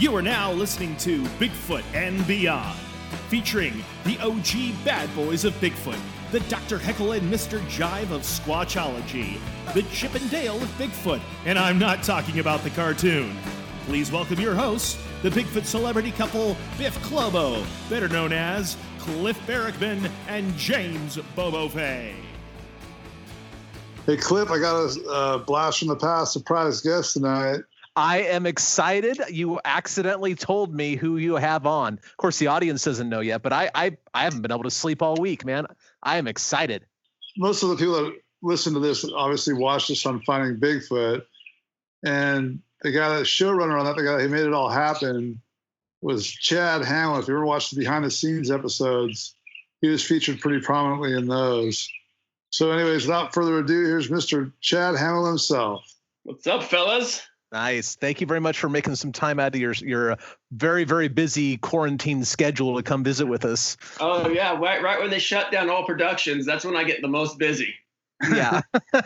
You are now listening to Bigfoot and Beyond, featuring the OG bad boys of Bigfoot, the Dr. Heckle and Mr. Jive of Squatchology, the Chip and Dale of Bigfoot, and I'm not talking about the cartoon. Please welcome your hosts, the Bigfoot celebrity couple Biff Clobo, better known as Cliff Barackman and James Bobo Fay. Hey, Cliff, I got a uh, blast from the past surprise guest tonight. I am excited. You accidentally told me who you have on. Of course, the audience doesn't know yet, but I I, I haven't been able to sleep all week, man. I am excited. Most of the people that listen to this obviously watched this on Finding Bigfoot, and the guy that showrunner on that, the guy who made it all happen, was Chad Hammel. If you ever watched the behind the scenes episodes, he was featured pretty prominently in those. So, anyways, without further ado, here's Mr. Chad Hammel himself. What's up, fellas? Nice. Thank you very much for making some time out of your your very very busy quarantine schedule to come visit with us. Oh yeah, right right when they shut down all productions, that's when I get the most busy. Yeah.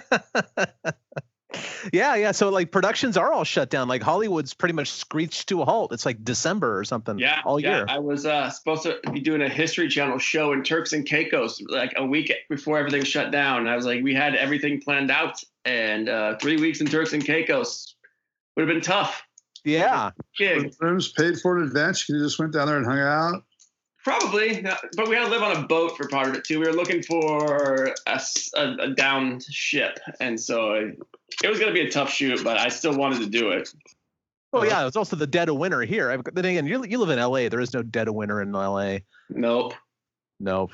yeah, yeah. So like productions are all shut down. Like Hollywood's pretty much screeched to a halt. It's like December or something. Yeah, all yeah. year. I was uh, supposed to be doing a History Channel show in Turks and Caicos like a week before everything shut down. I was like, we had everything planned out, and uh, three weeks in Turks and Caicos would have been tough. Yeah. Gig. Rooms paid for in advance. You just went down there and hung out. Probably, uh, but we had to live on a boat for part of it too. We were looking for a downed ship, and so it, it was going to be a tough shoot, but I still wanted to do it. Oh yeah. It's also the dead of winter here. Then again, you you live in L.A. There is no dead of winter in L.A. Nope. Nope.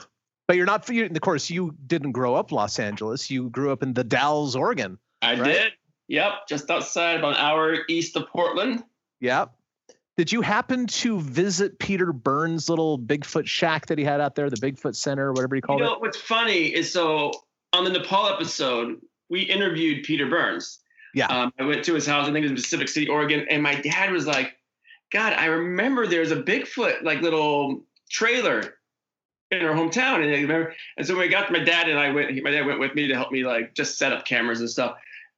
But you're not. You, of course, you didn't grow up Los Angeles. You grew up in the Dalles, Oregon. I Right. did. Yep, just outside, about an hour east of Portland. Yep. Did you happen to visit Peter Byrne's little Bigfoot shack that he had out there, the Bigfoot Center, whatever he You called know it? what's funny is so on the Nepal episode, we interviewed Peter Burns. Yeah. Um, I went to his house. I think it was in Pacific City, Oregon, and my dad was like, "God, I remember there's a Bigfoot like little trailer in our hometown." And I remember, and so when we got my dad and I went. he, My dad went with me to help me like just set up cameras and stuff.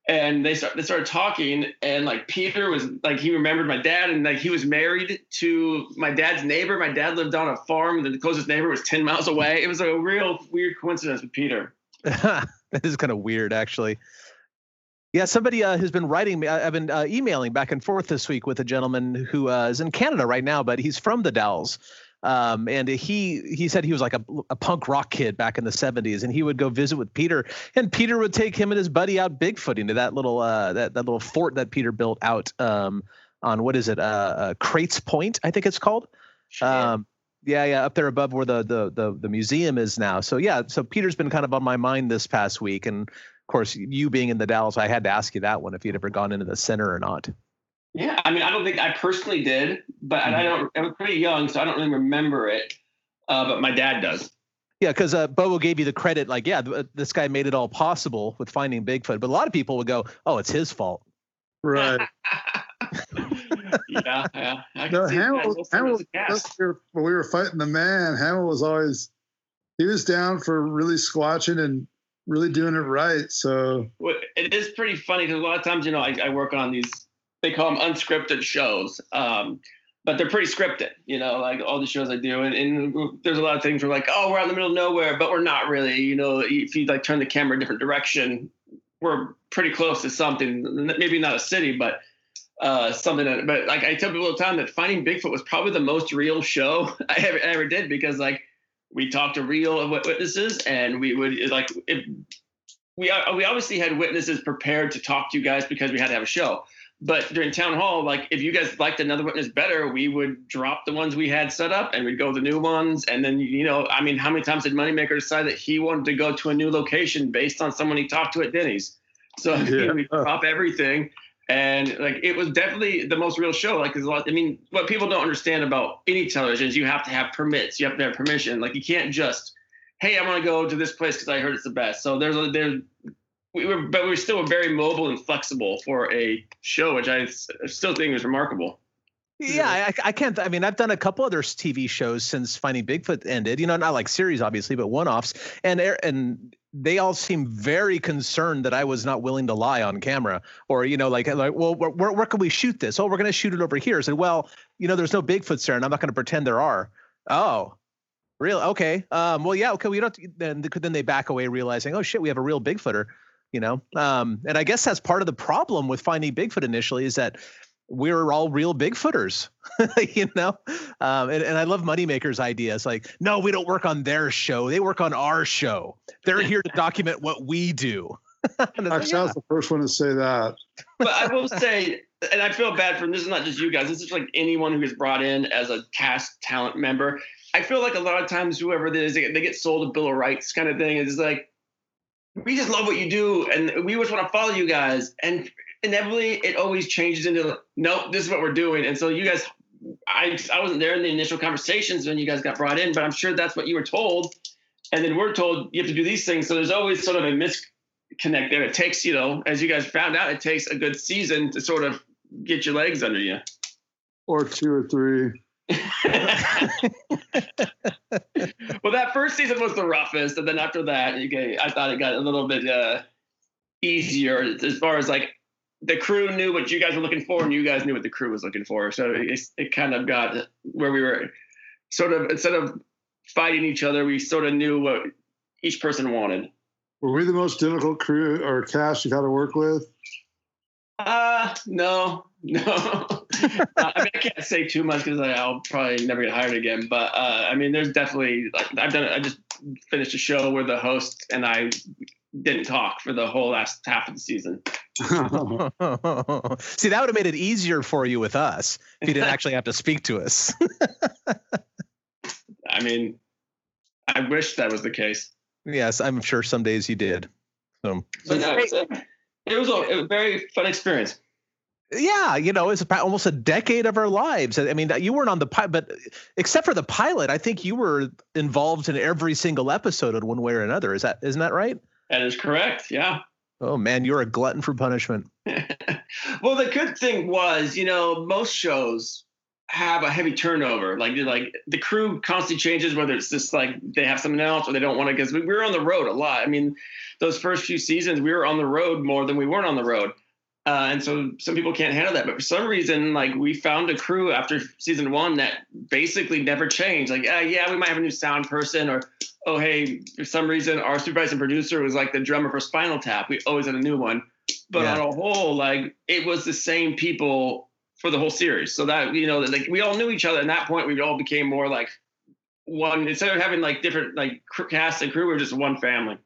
And they start they started talking, and like Peter was like he remembered my dad, and like he was married to my dad's neighbor. My dad lived on a farm, and the closest neighbor was ten miles away. It was a real weird coincidence with Peter. that is kind of weird, actually. Yeah, somebody uh, has been writing me. I've been uh, emailing back and forth this week with a gentleman who uh, is in Canada right now, but he's from the Dalles. Um, and he he said he was like a, a punk rock kid back in the 70s, and he would go visit with Peter, and Peter would take him and his buddy out bigfooting to that little uh, that that little fort that Peter built out um, on what is it, uh, uh, Crates Point, I think it's called. Um, yeah, yeah, up there above where the, the the the museum is now. So yeah, so Peter's been kind of on my mind this past week, and of course, you being in the Dalles, I had to ask you that one if you'd ever gone into the center or not. Yeah, I mean, I don't think I personally did, but I don't. I was pretty young, so I don't really remember it. Uh, but my dad does. Yeah, because uh, Bobo gave you the credit, like, yeah, th- this guy made it all possible with finding Bigfoot. But a lot of people would go, "Oh, it's his fault." Right. yeah, yeah. I can No, see. Hammel, We'll Hammel, as a cast. when we were fighting the man, Hammel was always, he was down for really squatching and really doing it right. So, Well, it is pretty funny because a lot of times, you know, I, I work on these. They call them unscripted shows, um, but they're pretty scripted. You know, like all the shows I do, and, and there's a lot of things where like, oh, we're out in the middle of nowhere, but we're not really. You know, if you like turn the camera a different direction, we're pretty close to something. Maybe not a city, but uh, something. That, but like I tell people all the time that Finding Bigfoot was probably the most real show I ever, ever did because like we talked to real witnesses and we would like if we uh, we obviously had witnesses prepared to talk to you guys because we had to have a show. But during town hall, like if you guys liked another witness better, we would drop the ones we had set up and we'd go the new ones. And then you know, I mean, how many times did Moneymaker decide that he wanted to go to a new location based on someone he talked to at Denny's? So Yeah. we drop everything. And like it was definitely the most real show. Like there's a lot. I mean, what people don't understand about any television is you have to have permits. You have to have permission. Like you can't just, hey, I want to go to this place because I heard it's the best. So there's a there's we were, but we were still very mobile and flexible for a show, which I still think is remarkable. Yeah, I, I can't. I mean, I've done a couple other TV shows since Finding Bigfoot ended. You know, not like series, obviously, but one-offs, and and they all seem very concerned that I was not willing to lie on camera, or you know, like like, well, where where, where can we shoot this? Oh, we're going to shoot it over here. I said, well, you know, there's no Bigfoots there, and I'm not going to pretend there are. Oh, really? Okay. Um. Well, yeah. Okay. We don't. Then then they back away, realizing, oh shit, we have a real Bigfooter. You know. Um. And I guess that's part of the problem with finding Bigfoot initially is that we're all real Bigfooters, you know? Um, and, and I love Moneymaker's idea. It's like, no, we don't work on their show. They work on our show. They're here to document what we do. Actually, like, yeah. I was the first one to say that. But I will say, and I feel bad for this is not just you guys. This is like anyone who is brought in as a cast talent member. I feel like a lot of times whoever it is, they get, they get sold a bill of rights kind of thing. It's like, we just love what you do and we just want to follow you guys. And inevitably it always changes into nope, this is what we're doing. And so you guys, I I wasn't there in the initial conversations when you guys got brought in, but I'm sure that's what you were told. And then we're told you have to do these things. So there's always sort of a misconnect there. It takes, you know, as you guys found out, it takes a good season to sort of get your legs under you. Or two or three. well, that first season was the roughest, and then after that, okay, I thought it got a little bit uh, easier as far as like the crew knew what you guys were looking for, and you guys knew what the crew was looking for. So it, it kind of got where we were sort of instead of fighting each other, we sort of knew what each person wanted. Were we the most difficult crew or cast you've had to work with? Uh, no, no. I mean, I can't say too much because I'll probably never get hired again. But uh, I mean, there's definitely like I've done. I just finished a show where the host and I didn't talk for the whole last half of the season. See, that would have made it easier for you with us if you didn't actually have to speak to us. I mean, I wish that was the case. Yes, I'm sure some days you did. So, but no, it was, a, it was a, a very fun experience yeah, you know, it's almost a decade of our lives. I mean, you weren't on the pilot, but except for the pilot, I think you were involved in every single episode in one way or another. Is that isn't that right? That is correct. Yeah. Oh man, you're a glutton for punishment. well, the good thing was, you know, most shows have a heavy turnover. Like, like the crew constantly changes, whether it's just like they have someone else or they don't want to. Because we, we were on the road a lot. I mean, those first few seasons, we were on the road more than we weren't on the road. Uh, and so some people can't handle that. But for some reason, like we found a crew after season one that basically never changed. Like, uh, yeah, we might have a new sound person, or oh, hey, for some reason, our supervising producer was like the drummer for Spinal Tap. We always had a new one. But yeah. on a whole, like it was the same people for the whole series. So that you know, like we all knew each other. At that point, we all became more like one. Instead of having like different like cast and crew, we were just one family.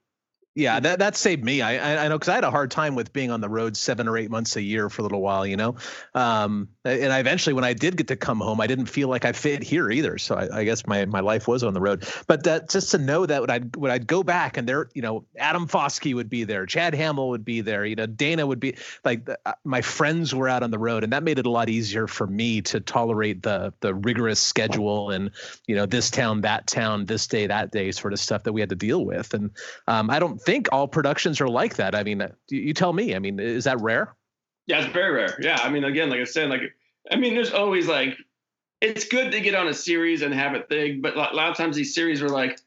Yeah, that that saved me. I I know because I had a hard time with being on the road seven or eight months a year for a little while, you know. Um, and I eventually, when I did get to come home, I didn't feel like I fit here either. So I, I guess my my life was on the road. But that just to know that when I'd when I'd go back and there, you know, Adam Foskey would be there, Chad Hammel would be there, you know, Dana would be like uh, my friends were out on the road, and that made it a lot easier for me to tolerate the the rigorous schedule and you know this town, that town, this day, that day sort of stuff that we had to deal with. And um, I don't think all productions are like that. I mean, uh, you tell me. I mean, is that rare? Yeah, it's very rare. Yeah, I mean, again, like I said, like I mean, there's always like it's good to get on a series and have it big, but a lot of times these series are like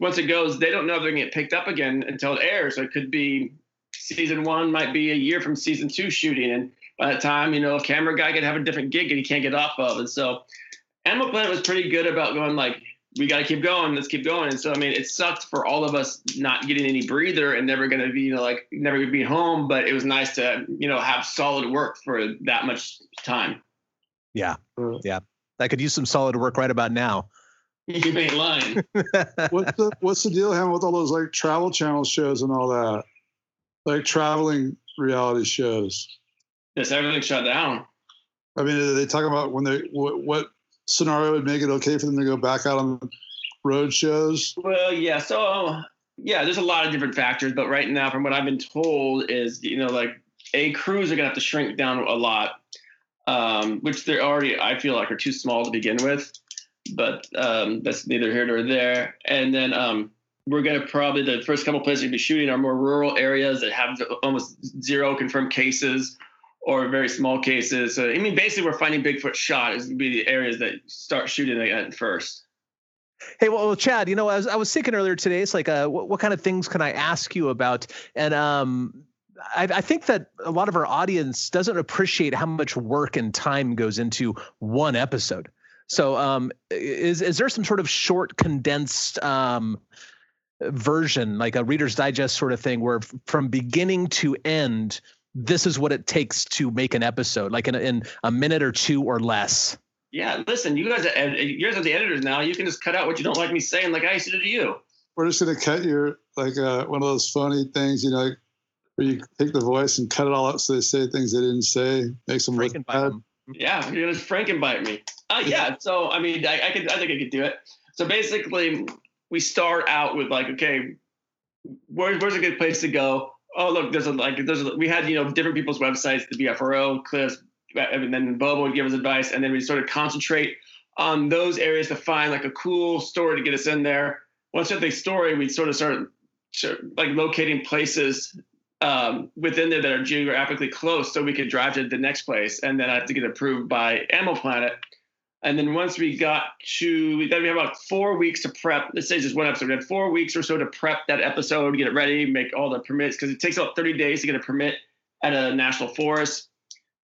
once it goes, they don't know if they're gonna get picked up again until it airs. So it could be season one might be a year from season two shooting, and by that time, you know, a camera guy could have a different gig and he can't get off of. And so Animal Planet was pretty good about going like, we got to keep going. Let's keep going. And so, I mean, it sucked for all of us not getting any breather and never going to be, you know, like never going to be home. But it was nice to, you know, have solid work for that much time. Yeah. Mm. Yeah. I could use some solid work right about now. You ain't lying. what's the What's the deal, Ham, with all those like travel channel shows and all that, like traveling reality shows? Yes, everything shut down. I mean, are they talk about when they what, what scenario would make it okay for them to go back out on road shows? Well, yeah. So, yeah, there's a lot of different factors, but right now, from what I've been told, is you know, like a crews are gonna have to shrink down a lot, um, which they're already, I feel like, are too small to begin with. But um, that's neither here nor there. And then um, we're to probably the first couple places we be shooting are more rural areas that have almost zero confirmed cases or very small cases. So, I mean, basically, we're finding Bigfoot shot is going to be the areas that start shooting at first. Hey, well, Chad, you know, I was, I was thinking earlier today, it's like, uh, what, what kind of things can I ask you about? And um, I, I, think that a lot of our audience doesn't appreciate how much work and time goes into one episode. So, um, is is there some sort of short, condensed um, version, like a Reader's Digest sort of thing, where from beginning to end, this is what it takes to make an episode, like in, in a minute or two or less? Yeah, listen, you guys, are, you guys are the editors now. You can just cut out what you don't like me saying, like I used to do to you. We're just gonna cut your like uh, one of those funny things, you know, where you take the voice and cut it all out so they say things they didn't say, makes them look bad. Them. Yeah, you're gonna Frankenbite me. Uh, yeah. So I mean, I, I could, I think I could do it. So basically, we start out with like, okay, where, where's a good place to go? Oh, look, there's a like, there's a, we had you know different people's websites, the BFRO, Cliffs, and then Bobo would give us advice, and then we sort of concentrate on those areas to find like a cool story to get us in there. Once we have the story, we'd sort of start, like locating places um, within there that are geographically close, so we could drive to the next place, and then I have to get approved by Animal Planet. And then once we got to, then we have about four weeks to prep. Let's say just one episode. We had four weeks or so to prep that episode, get it ready, make all the permits, because it takes about 30 days to get a permit at a national forest.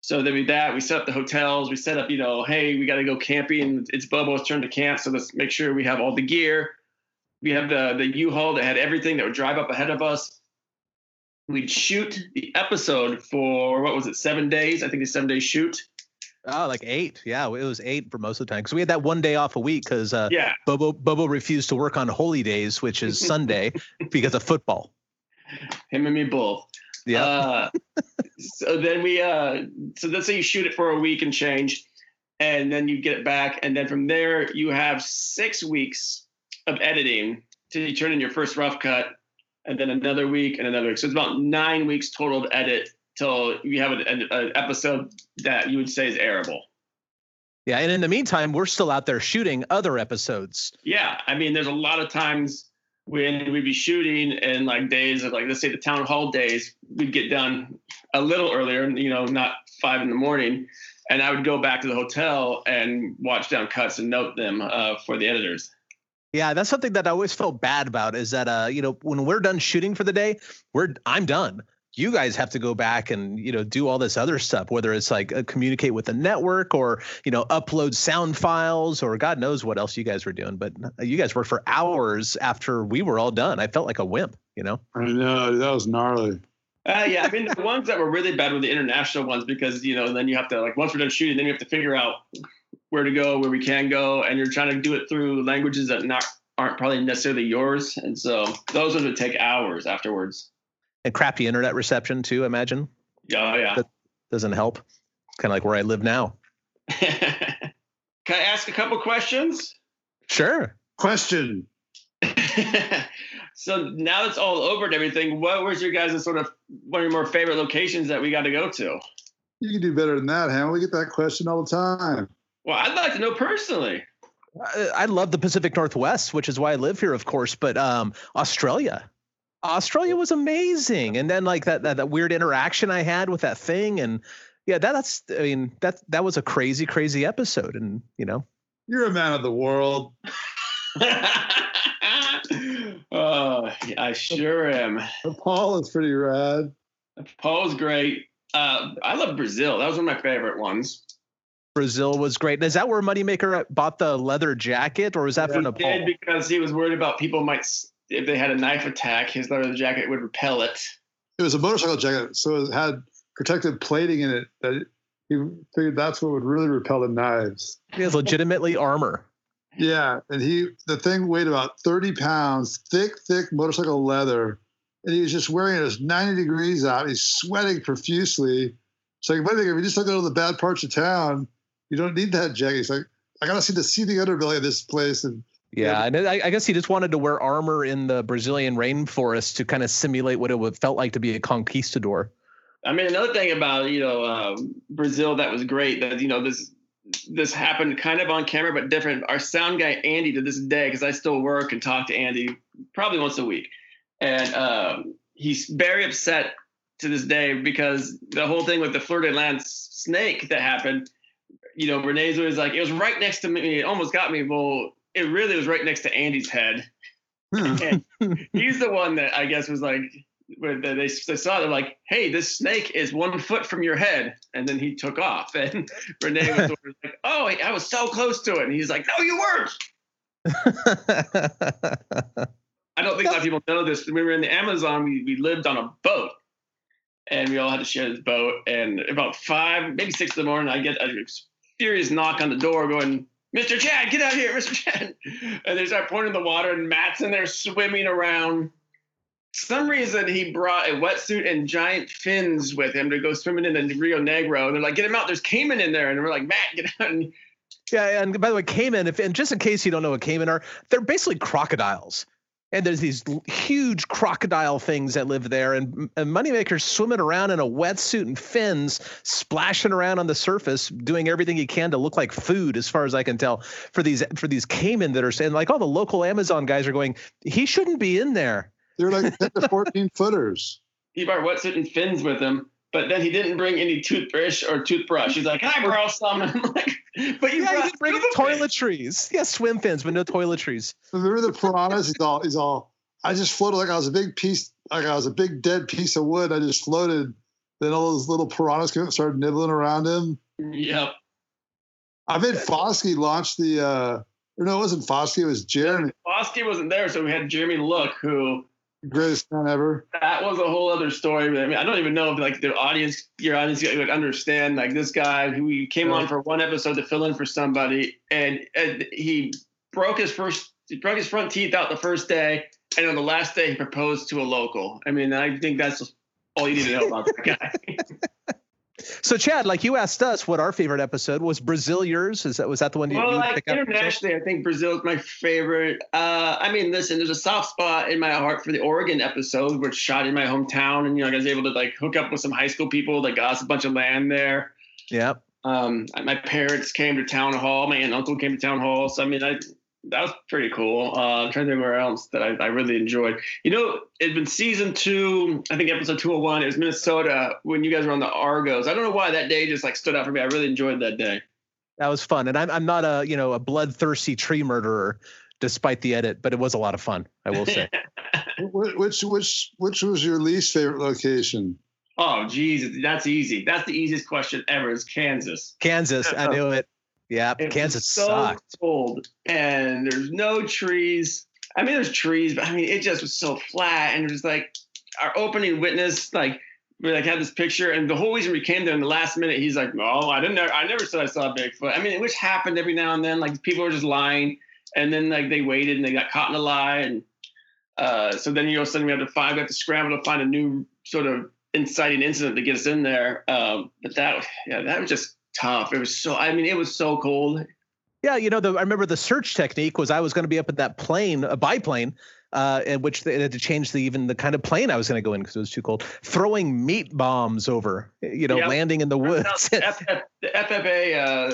So then we that we set up the hotels. We set up, you know, hey, we got to go camping. It's Bobo's turn to camp, so let's make sure we have all the gear. We have the the U-Haul that had everything that would drive up ahead of us. We'd shoot the episode for what was it, seven days? I think it's seven day shoot. Oh, like eight. Yeah, it was eight for most of the time because we had that one day off a week because uh, yeah, Bobo Bobo refused to work on holy days, which is Sunday, because of football. Him and me both. Yeah. Uh, so then we uh so let's say you shoot it for a week and change, and then you get it back, and then from there you have six weeks of editing till you turn in your first rough cut, and then another week and another week. So it's about nine weeks total to edit till you have an, an episode that you would say is airable. Yeah, and in the meantime, we're still out there shooting other episodes. Yeah, I mean, there's a lot of times when we'd be shooting and like days of like let's say the town hall days we'd get done a little earlier you know not five in the morning and i would go back to the hotel and watch down cuts and note them uh, for the editors yeah that's something that i always felt bad about is that uh you know when we're done shooting for the day we're i'm done you guys have to go back and you know do all this other stuff whether it's like uh, communicate with the network or you know upload sound files or god knows what else you guys were doing. But uh, you guys worked for hours after we were all done. I felt like a wimp you know? I know that was gnarly. Uh, yeah, I mean the ones that were really bad were the international ones because you know then you have to like once we're done shooting, then you have to figure out where to go, where we can go, and you're trying to do it through languages that not aren't probably necessarily yours, and so those ones would take hours afterwards and crappy internet reception too. Imagine. Oh yeah. That doesn't help. Kind of like where I live now. Can I ask a couple questions? Sure. Question. so now it's all over and everything, what was your guys' sort of one of your more favorite locations that we got to go to? You can do better than that, Ham. We get that question all the time. Well, I'd like to know personally. I, I love the Pacific Northwest, which is why I live here, of course. But um, Australia, Australia was amazing, and then like that, that that weird interaction I had with that thing, and yeah, that, that's I mean that that was a crazy crazy episode, and you know, you're a man of the world. oh, I sure am. Paul is pretty rad. Paul's great. Uh, I love Brazil. That was one of my favorite ones. Brazil was great. is that where Moneymaker bought the leather jacket, or was that yeah, for Nepal? Did because he was worried about people might if they had a knife attack, his leather jacket would repel it. It was a motorcycle jacket, so it had protective plating in it that he figured that's what would really repel the knives. He has legitimately armor. Yeah, and he the thing weighed about 30 pounds, thick, thick motorcycle leather, and he was just wearing it. It was 90 degrees out. He's sweating profusely. So like, if you just look at all the bad parts of town, you don't need that jacket. He's like, I gotta see the seething underbelly of this place, and yeah, and I, I, guess he just wanted to wear armor in the Brazilian rainforest to kind of simulate what it would felt like to be a conquistador. I mean, another thing about you know uh, Brazil that was great that you know this this happened kind of on camera but different. Our sound guy Andy to this day because I still work and talk to Andy probably once a week, and um, he's very upset to this day because the whole thing with the fer-de-lance snake that happened, you know, Ranae's always like, it was right next to me. It almost got me. Well, it really was right next to Andy's head. Hmm. and he's the one that I guess was like, where they, they saw they're like, hey, this snake is one foot from your head. And then he took off. And Ranae was like, oh, I was so close to it. And he's like, no, you weren't. I don't think a lot of people know this. When we were in the Amazon, we, we lived on a boat and we all had to share this boat. And about five, maybe six in the morning, I get a furious knock on the door going, Mr. Chad, get out here, Mr. Chad. And they start pouring in the water, and Matt's in there swimming around. Some reason he brought a wetsuit and giant fins with him to go swimming in the Rio Negro. And they're like, get him out. There's caiman in there. And we're like, Matt, get out. And yeah, and by the way, caiman, if and just in case you don't know what caiman are, they're basically crocodiles and there's these huge crocodile things that live there and, and moneymaker's swimming around in a wetsuit and fins splashing around on the surface doing everything he can to look like food as far as i can tell for these for these caiman that are saying like all the local amazon guys are going he shouldn't be in there. They're like 10 to 14 footers. He brought wetsuit and fins with him but then he didn't bring any toothbrush or toothbrush. He's like, "Can I borrow some?" I'm like, "But you yeah, brought bring toiletries. Yeah, swim fins, but no toiletries." Remember the piranhas? He's all, he's all. I just floated like I was a big piece, like I was a big dead piece of wood. I just floated. Then all those little piranhas came and started nibbling around him. Yep. I made Foskey launch the. uh or no, it wasn't Foskey. It was Jeremy. Foskey wasn't there, so we had Jeremy Look, who greatest fan ever. That was a whole other story. I mean, I don't even know if like the audience, your audience would understand. Like this guy who came on for one episode to fill in for somebody, and, and he broke his first, he broke his front teeth out the first day, and on the last day he proposed to a local. I mean, I think that's all you need to know about that guy. So Chad, like you asked us what our favorite episode was Brazil yours? Is that was that the one you, well, you like, internationally, I think Brazil is my favorite. Uh, I mean, listen, there's a soft spot in my heart for the Oregon episode, which shot in my hometown, and you know, I was able to like hook up with some high school people that got us a bunch of land there. Yep. Um, my parents came to town hall. My aunt and uncle came to town hall. So I mean, I that was pretty cool. Uh, I'm trying to think where else that I, I really enjoyed. You know, it's been season two, I think episode 201. It was Minnesota when you guys were on the Argos. I don't know why that day just like stood out for me. I really enjoyed that day. That was fun, and I'm I'm not a you know a bloodthirsty tree murderer, despite the edit, but it was a lot of fun. I will say. which which which was your least favorite location? Oh, geez, that's easy. That's the easiest question ever. Is Kansas? Kansas, I knew it. Yeah, it Kansas so sucked. cold, and there's no trees. I mean, there's trees, but I mean, it just was so flat, and it was like our opening witness, like we like had this picture, and the whole reason we came there in the last minute, he's like, "No, I didn't. Know I never said I saw Bigfoot." I mean, which happened every now and then. Like people were just lying, and then like they waited and they got caught in a lie, and uh, so then you know suddenly we have to find, we have to scramble to find a new sort of inciting incident to get us in there. Um, but that, yeah, that was just tough. It was so. I mean, it was so cold. Yeah, you know, the, I remember the search technique was I was going to be up in that plane, a biplane, uh, in which they had to change the even the kind of plane I was going to go in because it was too cold. Throwing meat bombs over, you know, yep. landing in the woods. the, the FFA, uh,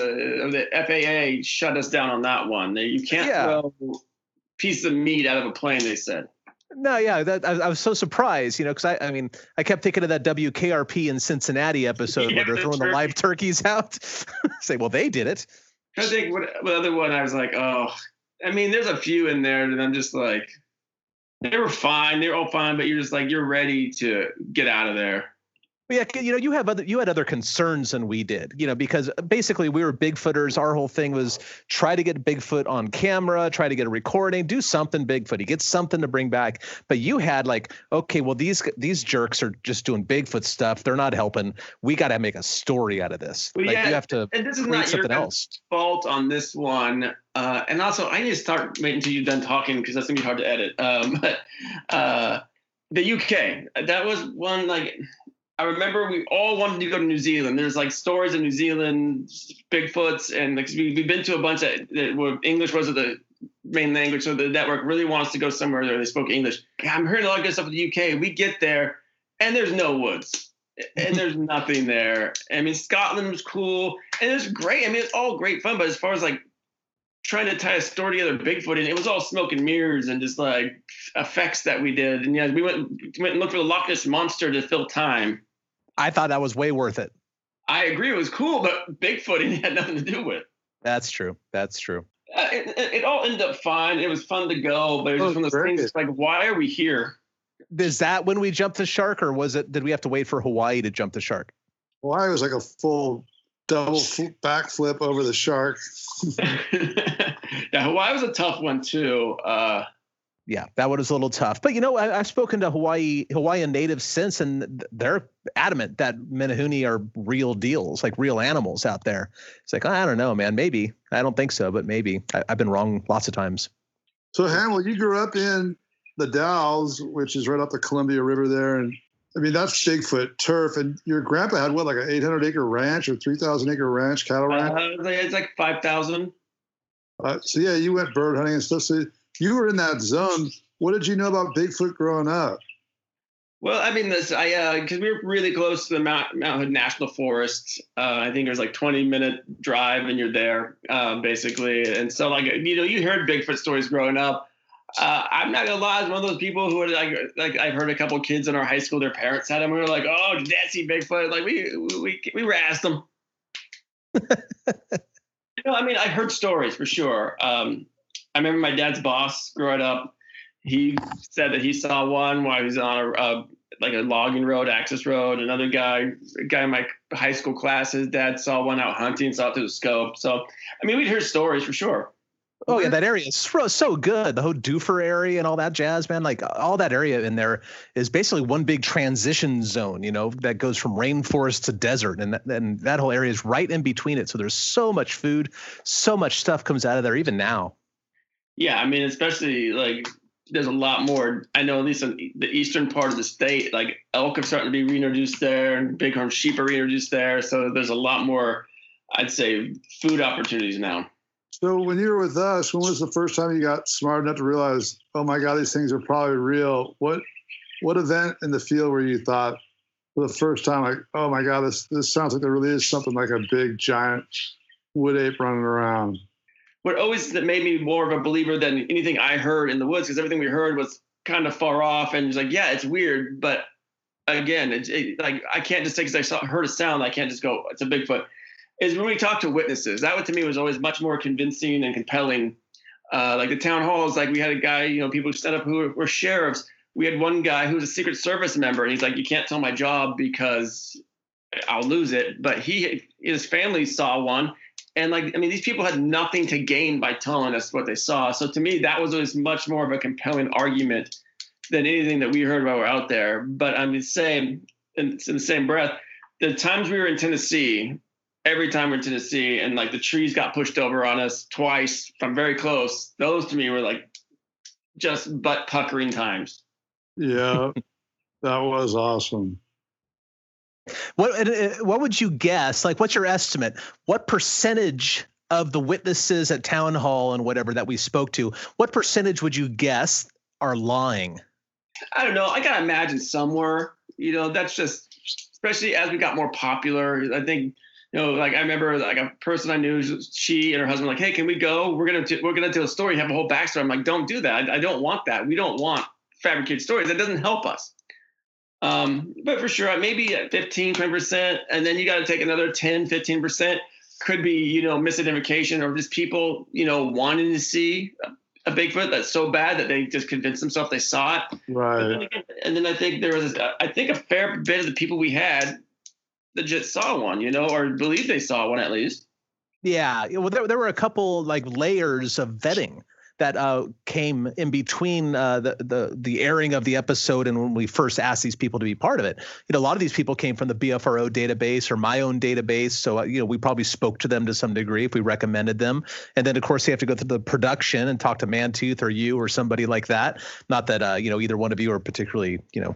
the FAA shut us down on that one. You can't yeah. throw pieces of meat out of a plane. They said. No, yeah, that, I, I, was so surprised, you know, because I, I mean, I kept thinking of that WKRP in Cincinnati episode yeah, where they're throwing turkey. the live turkeys out. Say, well, they did it. I think what, what other one I was like, oh, I mean, there's a few in there that I'm just like, they were fine, they're all fine, but you're just like, you're ready to get out of there yeah, you know, you have other you had other concerns than we did, you know, because basically we were Bigfooters. Our whole thing was try to get Bigfoot on camera, try to get a recording, do something Bigfoot. He gets something to bring back. But you had like, okay, well these these jerks are just doing Bigfoot stuff. They're not helping. We got to make a story out of this. Well, like, yeah, you have to and this is not something else. Fault on this one. Uh, and also, I need to start waiting until you're done talking because that's gonna be hard to edit. Um, but uh, the UK, that was one like I remember we all wanted to go to New Zealand. There's like stories of New Zealand, Bigfoots, and like we, have been to a bunch that were English was the main language. So the network really wants to go somewhere where they spoke English. I'm hearing a lot of good stuff in the UK. We get there, and there's no woods, and there's nothing there. I mean, Scotland was cool, and it was great. I mean, it's all great fun. But as far as like trying to tie a story together Bigfoot, and it was all smoke and mirrors and just like effects that we did. And yeah, we went went and looked for the Loch Ness monster to fill time. I thought that was way worth it. I agree, it was cool, but Bigfoot it had nothing to do with. That's true. That's true. Uh, it, it, it, all ended up fine. It was fun to go, but it was oh, one of those things. Like, why are we here? Is that when we jumped the shark, or was it? Did we have to wait for Hawaii to jump the shark? Hawaii was like a full double backflip over the shark. yeah, Hawaii was a tough one too. Uh, yeah, that one was a little tough. But you know, I, have spoken to Hawaii Hawaiian natives since, and they're adamant that Menehune are real deals, like real animals out there. It's like I don't know, man. Maybe I don't think so, but maybe I, have been wrong lots of times. So, Hammel, you grew up in the Dalles, which is right up the Columbia River there, and I mean, that's Bigfoot turf. And your grandpa had what, like an 800 acre ranch or 3,000 acre ranch, cattle ranch? Uh, it's like 5,000. Uh, so, yeah, you went bird hunting and stuff. So, you were in that zone. What did you know about Bigfoot growing up? Well, I mean, this I because uh, we were really close to the Mount, Mount Hood National Forest. Uh, I think it was like 20 minute drive and you're there, uh, basically. And so, like, you know, you heard Bigfoot stories growing up. Uh, I'm not gonna lie, I was one of those people who are like, like I've heard a couple kids in our high school, their parents had them. We were like, "Oh, did Dad see Bigfoot?" Like we we we, we asked them. you know, I mean, I heard stories for sure. Um, I remember my dad's boss growing up. He said that he saw one while he was on a, a like a logging road, access road. Another guy, a guy in my high school class, his dad saw one out hunting, saw it through the scope. So, I mean, we'd hear stories for sure. Oh yeah, that area is so, so good. The Hodoofer area and all that jazz, man. Like all that area in there is basically one big transition zone. You know that goes from rainforest to desert, and that, and that whole area is right in between it. So there's so much food, so much stuff comes out of there even now. Yeah, I mean, especially like there's a lot more. I know at least in the eastern part of the state, like elk are starting to be reintroduced there, and bighorn sheep are reintroduced there. So there's a lot more, I'd say, food opportunities now. So when you were with us, when was the first time you got smart enough to realize, oh my God, these things are probably real? What what event in the field where you thought for the first time, like, oh my God, this this sounds like there really is something like a big giant wood ape running around? What always made me more of a believer than anything I heard in the woods, because everything we heard was kind of far off, and it's like, yeah, it's weird, but again, it, like I can't just say because I saw, heard a sound, I can't just go, it's a Bigfoot is when we talk to witnesses. That to me was always much more convincing and compelling. Uh, like the town halls, like we had a guy, you know, people who set up who were, were sheriffs. We had one guy who was a Secret Service member, and he's like, "You can't tell my job because I'll lose it." But he, his family saw one, and like, I mean, these people had nothing to gain by telling us what they saw. So to me, that was always much more of a compelling argument than anything that we heard about were out there. But I mean, same in, in the same breath, the times we were in Tennessee, every time we're in Tennessee and like the trees got pushed over on us twice from very close. Those to me were like just butt puckering times. Yeah, that was awesome. What uh, what would you guess? Like, what's your estimate? What percentage of the witnesses at town hall and whatever that we spoke to, what percentage would you guess are lying? I don't know. I gotta imagine somewhere. You know, that's just especially as we got more popular. I think you know, like I remember like a person I knew, she and her husband, like, hey, can we go? We're gonna do, we're gonna tell a story, have a whole backstory. I'm like, don't do that. I, I don't want that. We don't want fabricated stories. That doesn't help us. Um, but for sure, maybe at 15, 20%, and then you got to take another 10, 15%. Could be, you know, misidentification or just people, you know, wanting to see a Bigfoot that's so bad that they just convinced themselves they saw it. Right. Then again, and then I think there was, I think a fair bit of the people we had legit saw one, you know, or believe they saw one at least. Yeah, well, there there were a couple like layers of vetting that uh, came in between uh, the the the airing of the episode and when we first asked these people to be part of it. You know, a lot of these people came from the BFRO database or my own database, so uh, you know we probably spoke to them to some degree if we recommended them. And then of course they have to go through the production and talk to Mantooth or you or somebody like that. Not that uh, you know either one of you are particularly you know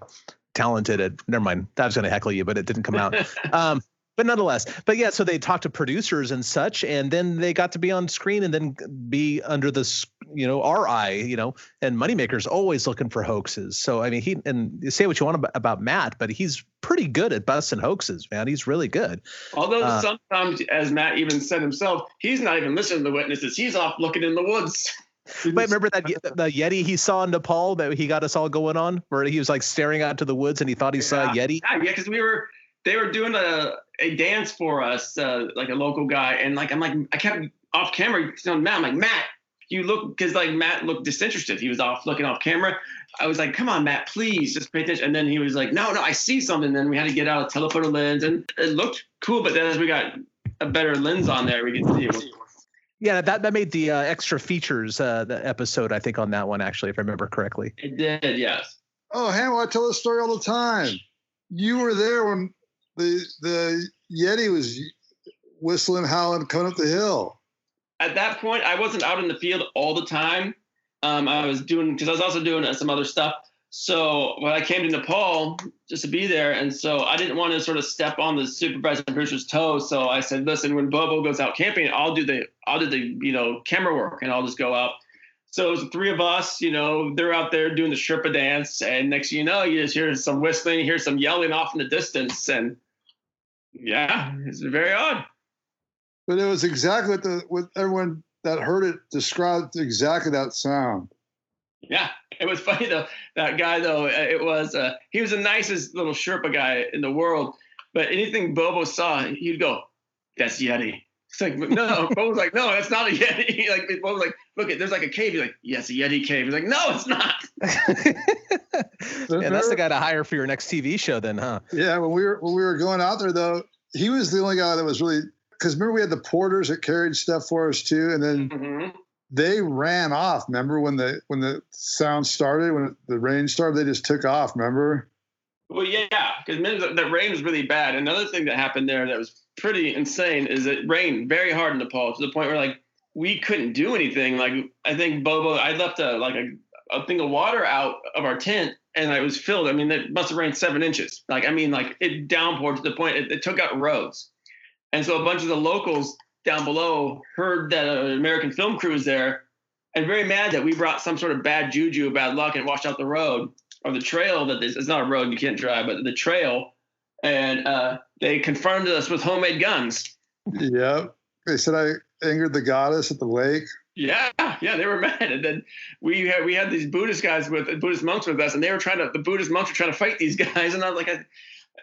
talented at never mind i was going to heckle you but it didn't come out um, but nonetheless, but yeah, so they talked to producers and such, and then they got to be on screen and then be under this, you know, our eye, you know, and Moneymaker's always looking for hoaxes. So I mean, he and you say what you want about, about Matt, but he's pretty good at busting hoaxes, man. He's really good. Although uh, sometimes, as Matt even said himself, he's not even listening to the witnesses. He's off looking in the woods. But remember that the Yeti he saw in Nepal that he got us all going on, where he was like staring out to the woods and he thought he yeah. saw a Yeti. Yeah, because we were they were doing a a dance for us, uh, like a local guy, and like I'm like I kept off camera telling Matt, I'm like Matt, you look because like Matt looked disinterested. He was off looking off camera. I was like, come on, Matt, please just pay attention. And then he was like, no, no, I see something. And then we had to get out a telephoto lens, and it looked cool. But then as we got a better lens on there, we could see it. Yeah, that that made the uh, extra features uh, the episode. I think on that one actually, if I remember correctly. It did, yes. Oh, Hammel, I tell this story all the time. You were there when the the Yeti was whistling, howling, coming up the hill. At that point, I wasn't out in the field all the time. Um, I was doing because I was also doing some other stuff. So when I came to Nepal just to be there, and so I didn't want to sort of step on the supervisor producer's toes. So I said, listen, when Bobo goes out camping, I'll do the I'll do the you know camera work, and I'll just go out. So it was three of us, you know, they're out there doing the Sherpa dance, and next you know, you just hear some whistling, you hear some yelling off in the distance, and yeah, it's very odd. But it was exactly what the what everyone that heard it described exactly that sound. Yeah, it was funny though. That guy though, uh, it was uh, he was the nicest little Sherpa guy in the world. But anything Bobo saw, he'd go, "That's Yeti." It's like, no, Bobo's like, no, that's not a Yeti. Like, Bobo's like, look, there's like a cave. He's like, yes, a Yeti cave. He's like, no, it's not. Yeah, that's the guy to hire for your next TV show, then, huh? Yeah, when we were when we were going out there though, he was the only guy that was really because remember we had the porters that carried stuff for us too, and then mm-hmm. they ran off. Remember when the when the sound started, when the rain started, they just took off. Remember? Well, yeah, because the rain was really bad. Another thing that happened there that was pretty insane is it rained very hard in Nepal to the point where like we couldn't do anything. Like I think Bobo, I left a like a, a thing of water out of our tent and it was filled. I mean, it must have rained seven inches. Like I mean, like it downpoured to the point it, it took out roads. And so a bunch of the locals down below heard that an American film crew was there and very mad that we brought some sort of bad juju, bad luck, and washed out the road or the trail that is, it's not a road you can't drive, but the trail. And uh, they confronted us with homemade guns. Yep. They said I angered the goddess at the lake. Yeah, yeah, they were mad, and then we had we had these Buddhist guys with Buddhist monks with us, and they were trying to the Buddhist monks were trying to fight these guys, and I was like,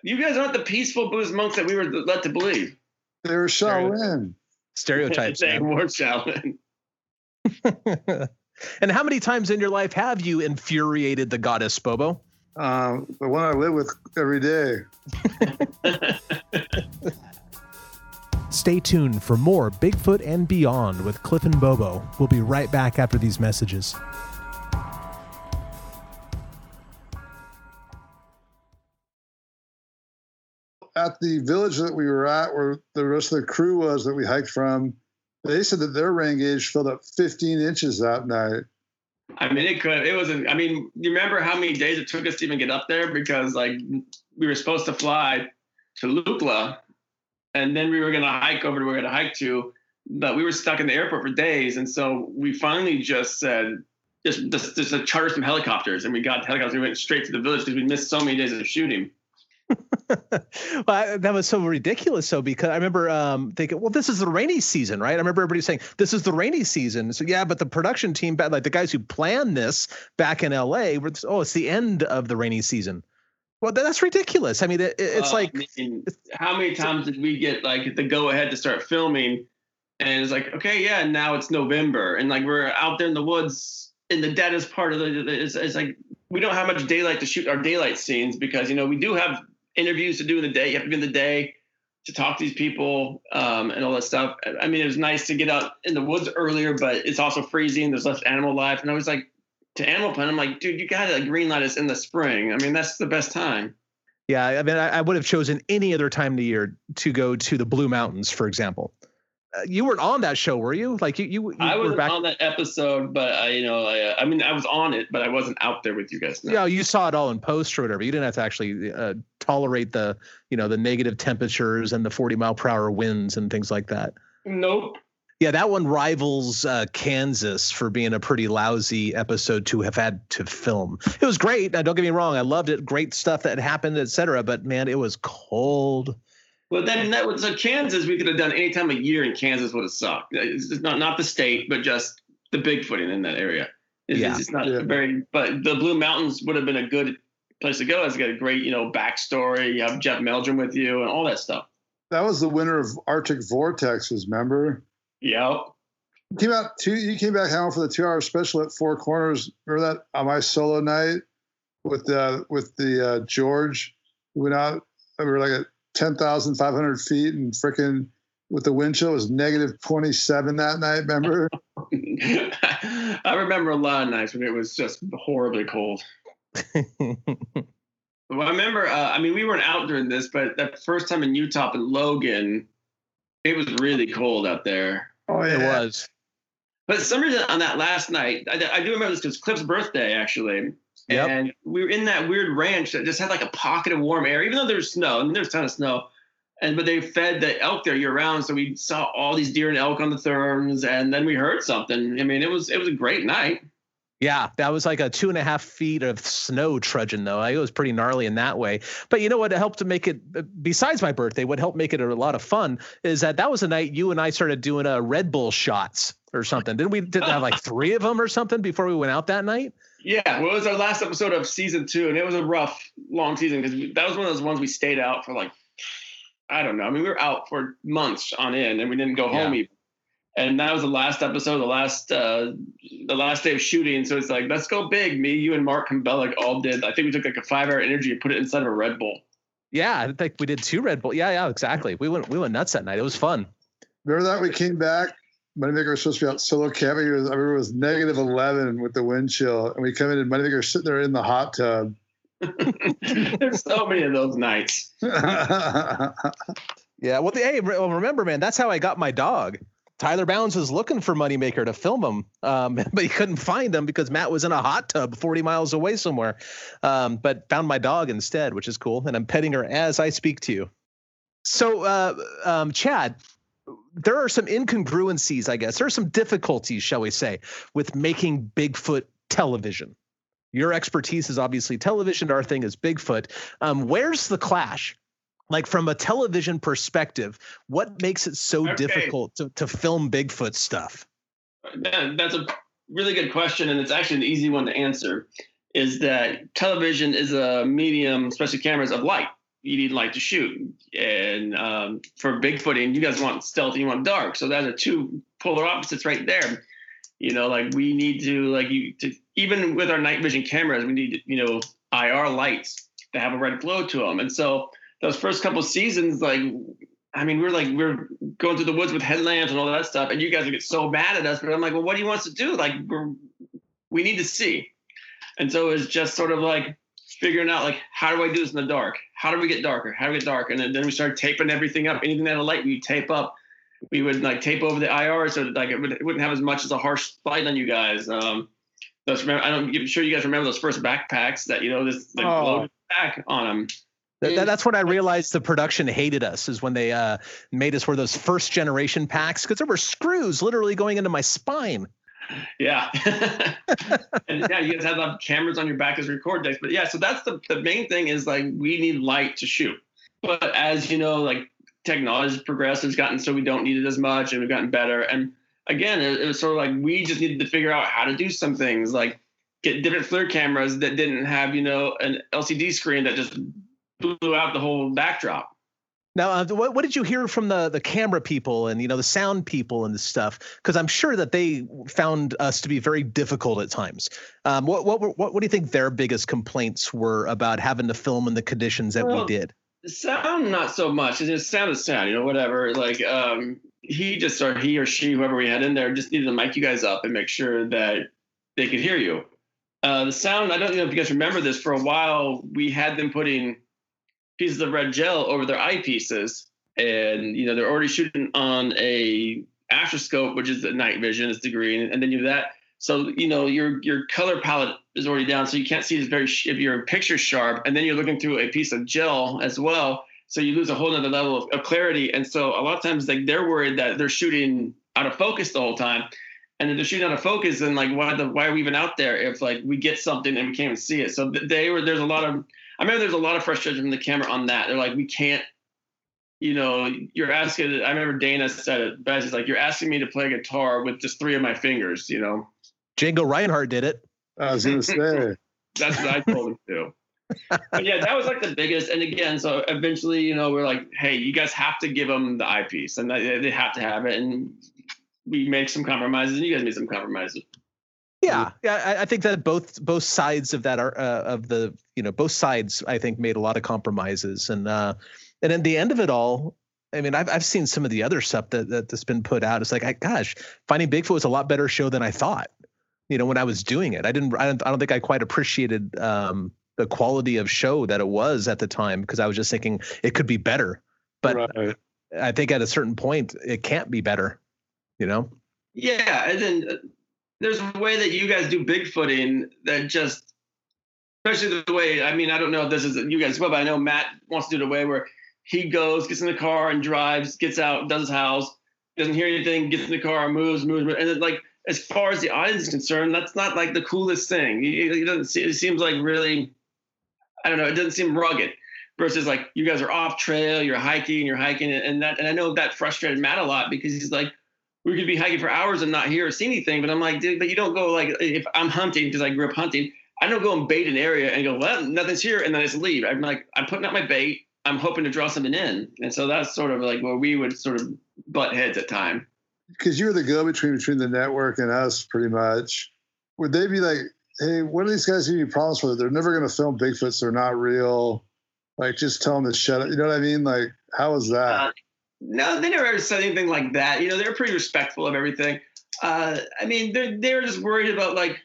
"You guys aren't the peaceful Buddhist monks that we were led to believe." They were Shaolin. Stereotypes. they were Shaolin. and how many times in your life have you infuriated the goddess Bobo? Um, the one I live with every day. Stay tuned for more Bigfoot and Beyond with Cliff and Bobo. We'll be right back after these messages. At the village that we were at, where the rest of the crew was that we hiked from, they said that their rain gauge filled up 15 inches that night. I mean, it could. It wasn't. I mean, you remember how many days it took us to even get up there because like we were supposed to fly to Lukla, and then we were going to hike over to where we going to hike to, but we were stuck in the airport for days, and so we finally just said. Just, just, just a charter some helicopters, and we got helicopters. We went straight to the village because we missed so many days of shooting. well, I, that was so ridiculous. So because I remember um, thinking, well, this is the rainy season, right? I remember everybody saying this is the rainy season. So yeah, but the production team, like the guys who planned this back in L.A., were oh, it's the end of the rainy season. Well, that's ridiculous. I mean, it, it's uh, like I mean, how many times did we get like the go ahead to start filming, and it's like, okay, yeah, now it's November, and like we're out there in the woods in the deadest part of the. It's, it's like we don't have much daylight to shoot our daylight scenes because you know we do have interviews to do in the day. You have to be in the day to talk to these people um, and all that stuff. I mean, it was nice to get out in the woods earlier, but it's also freezing. There's less animal life, and I was like, to Animal Planet, I'm like, dude, you got to like, green light us in the spring. I mean, that's the best time. Yeah, I mean, I, I would have chosen any other time of the year to go to the Blue Mountains, for example. uh, you weren't on that show, were you? Like you, you, you I wasn't back. on that episode, but I, you know, I, I mean, I was on it, but I wasn't out there with you guys. No. Yeah, you saw it all in post or whatever. You didn't have to actually uh, tolerate the, you know, the negative temperatures and the 40 mile per hour winds and things like that. Nope. Yeah, that one rivals uh, Kansas for being a pretty lousy episode to have had to film. It was great. Now, don't get me wrong. I loved it. Great stuff that happened, etc. But man, it was cold. Well, then that was so Kansas. We could have done any time of year in Kansas would have sucked. It's not not the state, but just the Bigfooting in that area. It's, Yeah. it's not Yeah. very. But the Blue Mountains would have been a good place to go. It's got a great, you know, backstory. You have Jeff Meldrum with you and all that stuff. That was the winner of Arctic Vortexes, remember? Yep. You came out two you came back home for the two hour special at Four Corners. Remember that on my solo night with the with the uh, George? We went out we were like at ten thousand five hundred feet and freaking with the wind chill it was negative twenty seven that night, remember? I remember a lot of nights when it was just horribly cold. Well, I remember. Uh, I mean, we weren't out during this, but that first time in Utah in Logan, it was really cold out there. Oh it was. But some reason on that last night, I, I do remember this because Cliff's birthday actually. Yep. And we were in that weird ranch that just had like a pocket of warm air, even though there was snow. I mean, there was a ton of snow. And but they fed the elk there year round, so we saw all these deer and elk on the therms, and then we heard something. I mean, it was it was a great night. Yeah, that was like a two and a half feet of snow trudging though. It was pretty gnarly in that way. But you know what helped to make it, uh, besides my birthday, what helped make it a lot of fun is that that was a night you and I started doing a Red Bull shots or something. Didn't we? Did have like three of them or something before we went out that night? Yeah, well, it was our last episode of season two, and it was a rough, long season because that was one of those ones we stayed out for like, I don't know. I mean, we were out for months on end, and we didn't go home Yeah. even. And that was the last episode, the last, uh, the last day of shooting. So it's like, let's go big. Me, you, and Mark Kumbelek all did. I think we took like a five-hour energy and put it inside of a Red Bull. Yeah, I think we did two Red Bull. Yeah, yeah, exactly. We went we went nuts that night. It was fun. Remember that we came back. Moneymaker was supposed to be out solo camping. It was, I remember it was negative 11 with the wind chill. And we come in and Moneymaker sitting there in the hot tub. There's so many of those nights. Yeah. Well, the, hey, well, remember, man, that's how I got my dog. Tyler Bounds was looking for Moneymaker to film him, um, but he couldn't find him because Matt was in a hot tub 40 miles away somewhere. Um, but found my dog instead, which is cool. And I'm petting her as I speak to you. So, uh, um, Chad, there are some incongruencies, I guess. There are some difficulties, shall we say, with making Bigfoot television. Your expertise is obviously television. Our thing is Bigfoot. Um, where's the clash? Like from a television perspective, what makes it so Okay. difficult to, to film Bigfoot stuff? That, that's a really good question, and it's actually an easy one to answer. Is that television is a medium, especially cameras, of light. You need light to shoot, and um, for Bigfooting, you guys want stealth, you want dark. So that's are two polar opposites right there. You know, like we need to, like you, to even with our night vision cameras, we need, you know, IR lights that have a red glow to them. And so those first couple seasons, like I mean, we're like we're going through the woods with headlamps and all that stuff, and you guys would get so mad at us. But I'm like, well, what do you want us to do? Like, we're we need to see, and so it's just sort of like figuring out like how do I do this in the dark? How do we get darker? How do we get dark? And then, then we started taping everything up. Anything that had a light, we tape up. We would like tape over the IR so that, like it, would, it wouldn't have as much as a harsh light on you guys. Um, those remember, I don't, I'm sure you guys remember those first backpacks that you know this like, Oh. back on them. That, that- that's when I realized the production hated us is when they uh, made us wear those first generation packs because there were screws literally going into my spine. Yeah. and yeah, you guys have uh, cameras on your back as record decks. But yeah, so that's the, the main thing is like we need light to shoot. But as you know, like technology has progressed, it's gotten so we don't need it as much and we've gotten better. And again, it, it was sort of like we just needed to figure out how to do some things like get different FLIR cameras that didn't have, you know, an LCD screen that just blew out the whole backdrop. Now, uh, what, what did you hear from the the camera people and you know the sound people and the stuff? Because I'm sure that they found us to be very difficult at times. Um, what, what what what do you think their biggest complaints were about having to film in the conditions that we Well, did? sound not so much it's just sound is sound you know whatever like um he just or he or she whoever we had in there just needed to mic you guys up and make sure that they could hear you uh the sound i don't know if you guys remember this for a while we had them putting pieces of red gel over their eyepieces and you know they're already shooting on a astroscope, which is the night vision, it's the green, and then you have that. So you know your your color palette is already down, so you can't see as very sh- if your picture sharp, and then you're looking through a piece of gel as well, so you lose a whole other level of, of clarity. And so a lot of times like they're worried that they're shooting out of focus the whole time, and if they're shooting out of focus, then like why the why are we even out there if like we get something and we can't even see it? So they were there's a lot of I remember there's a lot of frustration from the camera on that. They're like we can't you know, you're asking. I remember Dana said it best. It's like you're asking me to play guitar with just three of my fingers. You know, Django Reinhardt did it. I was gonna say. That's what I told him too. but yeah, that was like the biggest. And again, so eventually, you know, we're like, hey, you guys have to give them the eyepiece, and they have to have it. And we make some compromises, and you guys made some compromises. Yeah, yeah, I, I think that both both sides of that are uh, of the you know both sides I think made a lot of compromises, and uh, and at the end of it all, I mean, I've I've seen some of the other stuff that that's been put out. It's like, I, gosh, Finding Bigfoot was a lot better show than I thought. You know, when I was doing it, I didn't. I don't, I don't think I quite appreciated um, the quality of show that it was at the time because I was just thinking it could be better. But right. I think at a certain point, it can't be better. You know. Yeah, and then uh, there's a way that you guys do Bigfooting that just, especially the way. I mean, I don't know if this is you guys well, but I know Matt wants to do the way where he goes, gets in the car and drives, gets out, does his house, doesn't hear anything, gets in the car, moves, moves, and then like as far as the audience is concerned, that's not like the coolest thing. It, doesn't. See, it seems like really, I don't know. It doesn't seem rugged. Versus like you guys are off trail, you're hiking, you're hiking, and that. And I know that frustrated Matt a lot because he's like, we could be hiking for hours and not hear or see anything. But I'm like, dude, but you don't go like if I'm hunting because I grew up hunting. I don't go and bait an area and go, well, nothing's here, and then I just leave. I'm like, I'm putting out my bait. I'm hoping to draw something in. And so that's sort of like where we would sort of butt heads at time. Because you're the go between between the network and us, pretty much. Would they be like, hey, what are these guys giving you problems for? They're never going to film Bigfoots. They're not real. Like, just tell them to shut up. You know what I mean? Like, how was that? Uh, no, they never said anything like that. You know, they're pretty respectful of everything. Uh, I mean, they're they're just worried about like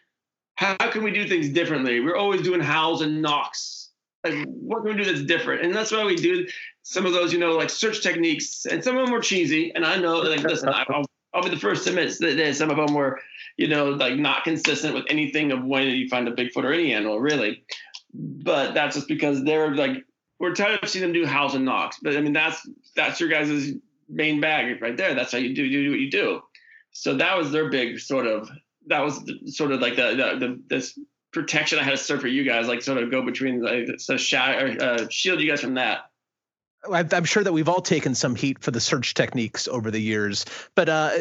how can we do things differently. We're always doing howls and knocks like what can we do that's different? And that's why we do some of those, you know, like search techniques, and some of them were cheesy. And I know, like, listen, I'll, I'll be the first to admit that some of them were, you know, like not consistent with anything of when you find a Bigfoot or any animal, really. But that's just because they're like we're tired of seeing them do howls and knocks. But I mean, that's that's your guys' main bag right there. That's how you do you do what you do. So that was their big sort of that was sort of like the the, the this protection I had to serve for you guys, like sort of go between like so sh- uh, shield you guys from that. I'm sure that we've all taken some heat for the search techniques over the years, but uh,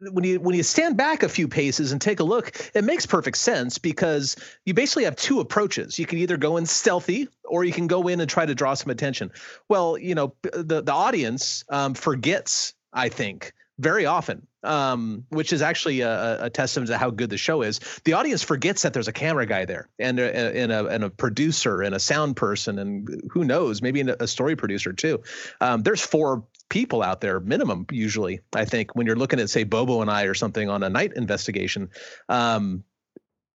when you when you stand back a few paces and take a look, it makes perfect sense because you basically have two approaches. You can either go in stealthy or you can go in and try to draw some attention. Well, you know, the the audience um, forgets, I think, very often, um, which is actually a, a, testament to how good the show is. The audience forgets that there's a camera guy there and a, and a, and a producer and a sound person and who knows, maybe a story producer too. Um, there's four people out there minimum usually. I think when you're looking at say Bobo and I or something on a night investigation. Um,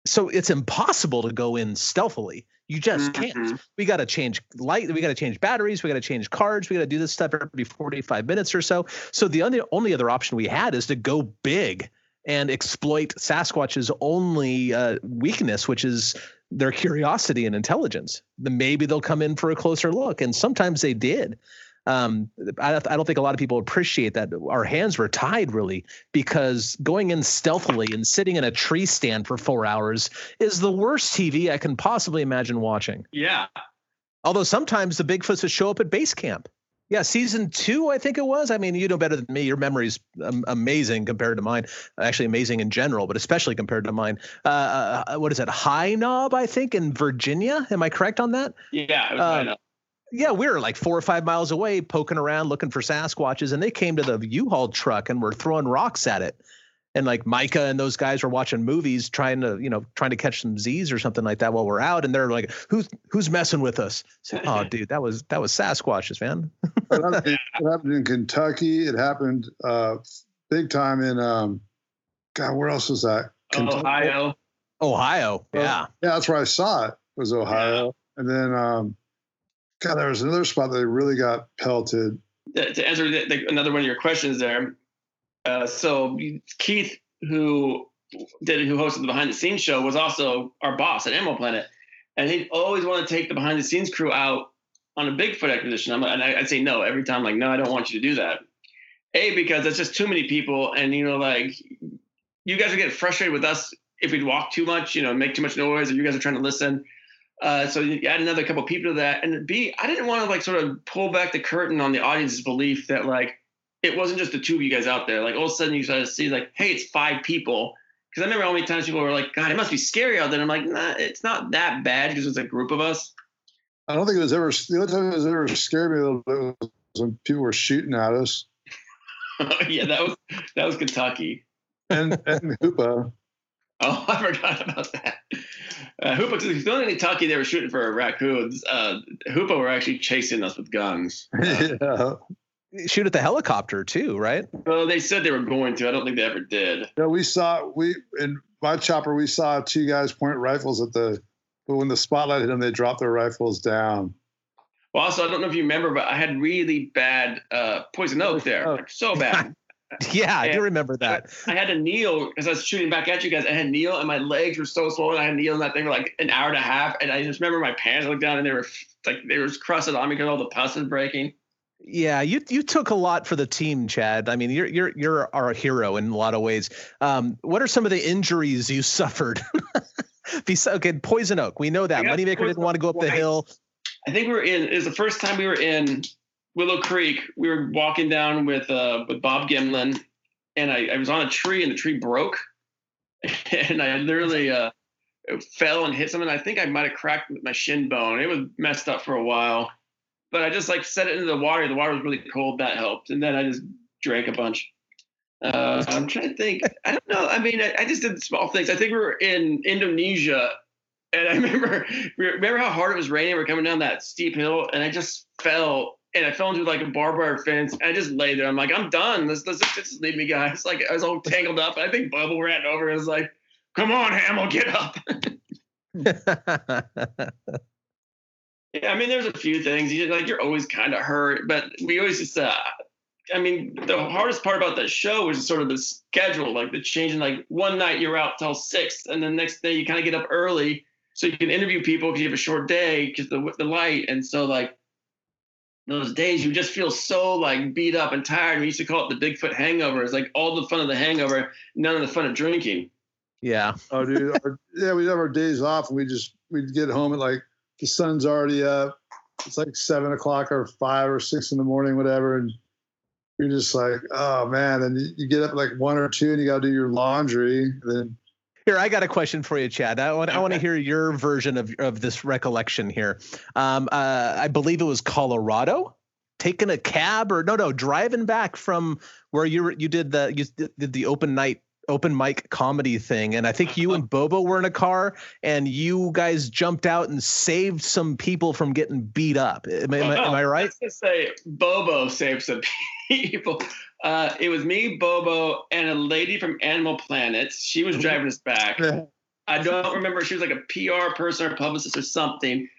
so it's impossible to go in stealthily you just mm-hmm. can't. We got to change light. We got to change batteries. We got to change cards. We got to do this stuff every 45 minutes or so. So the only, only other option we had is to go big and exploit Sasquatch's only uh, weakness, which is their curiosity and intelligence. Maybe they'll come in for a closer look, and sometimes they did um, I, I don't think a lot of people appreciate that our hands were tied really because going in stealthily and sitting in a tree stand for four hours is the worst TV I can possibly imagine watching. Yeah. Although sometimes the Bigfoots would show up at base camp. Yeah, season two, I think it was. I mean, you know better than me. Your memory's um, amazing compared to mine. Actually, amazing in general, but especially compared to mine. Uh, uh, what is it? High Knob, I think, in Virginia. Am I correct on that? Yeah, it was uh, High Knob yeah, we were like four or five miles away poking around looking for Sasquatches, and they came to the U-Haul truck and were throwing rocks at it. And like Micah and those guys were watching movies, trying to, you know, trying to catch some Z's or something like that while we're out. And they're like, "Who's who's messing with us?" So, oh, dude, that was that was Sasquatches, man. it, happened, it, happened, in Kentucky. It happened uh, big time in um, God, where else was that? Kentucky? Ohio. Ohio, yeah. yeah, that's where I saw it. Was Ohio, yeah. and then um, God, there was another spot that they really got pelted. to answer the, the, another one of your questions there. Uh, so Keith, who did who hosted the behind the scenes show, was also our boss at Animal Planet, and he'd always want to take the behind the scenes crew out on a Bigfoot expedition. I'm, and I'd say no every time. Like, no, I don't want you to do that. A because it's just too many people, and you know, like you guys are getting frustrated with us if we'd walk too much, you know, make too much noise, or you guys are trying to listen. Uh, so you add another couple people to that, and B, I didn't want to like sort of pull back the curtain on the audience's belief that like it wasn't just the two of you guys out there. Like all of a sudden you start to see like, hey, it's five people. Because I remember how many times people were like, God, it must be scary out there. And I'm like, nah, it's not that bad because it's a group of us. I don't think it was ever the only time it was ever scared me a little bit was when people were shooting at us. yeah, that was that was Kentucky. And and Hoopa. Oh, I forgot about that. Uh, Hoopa, because if in Kentucky, they were shooting for raccoons. Uh, Hoopa were actually chasing us with guns. Uh, yeah. Shoot at the helicopter too, right? Well, they said they were going to. I don't think they ever did. No, we saw we in my chopper. We saw two guys point rifles at the. But when the spotlight hit them, they dropped their rifles down. Well, also, I don't know if you remember, but I had really bad uh, poison oak there, oh. like so bad. yeah, I do remember that. I had to kneel because I was shooting back at you guys. I had to kneel, and my legs were so swollen. I had to kneel in that thing for like an hour and a half, and I just remember my pants looked down, and they were like they were crusted on me because all the pus was breaking. Yeah, you you took a lot for the team, Chad. I mean, you're you're you're our hero in a lot of ways. Um, what are some of the injuries you suffered? Okay, poison oak, we know that. Moneymaker didn't want to go up the hill. I think we were in. It was the first time we were in Willow Creek. We were walking down with uh, with Bob Gimlin, and I, I was on a tree, and the tree broke, and I literally uh, fell and hit something. I think I might have cracked my shin bone. It was messed up for a while, but I just like set it into the water. The water was really cold. That helped, and then I just drank a bunch. Uh, I'm trying to think. I don't know. I mean, I, I, just did small things. I think we were in Indonesia and I remember, remember how hard it was raining. We're coming down that steep hill, and I just fell, and I fell into like a barbed wire fence. And I just lay there. I'm like, I'm done. Let's, let's just leave me, guys. Like I was all tangled up. I think Bobo ran over. and was like, "Come on, Hammel, get up." yeah, I mean, there's a few things. You like you're always kind of hurt, but we always just. Uh, I mean, the hardest part about that show was sort of the schedule, like the changing. Like one night you're out till six, and the next day you kind of get up early so you can interview people because you have a short day because the the light, and so like those days you just feel so like beat up and tired. We used to call it the Bigfoot hangover. It's like all the fun of the hangover, none of the fun of drinking. Yeah. Oh, dude. our, yeah, we'd have our days off, and we just we'd get home at like the sun's already up. It's like seven o'clock or five or six in the morning, whatever, and you're just like, oh man. And you get up at like one or two, and you got to do your laundry. And then here, I got a question for you, Chad. I want, okay. I want to hear your version of, of this recollection here. Um, uh, I believe it was Colorado, taking a cab or no, no, driving back from where you were, you did the you did the open night open mic comedy thing and i think you and bobo were in a car and you guys jumped out and saved some people from getting beat up am, am, am i right let's just say bobo saved some people uh, it was me, Bobo, and a lady from Animal Planet. She was driving us back. I don't remember. She was like a PR person or publicist or something.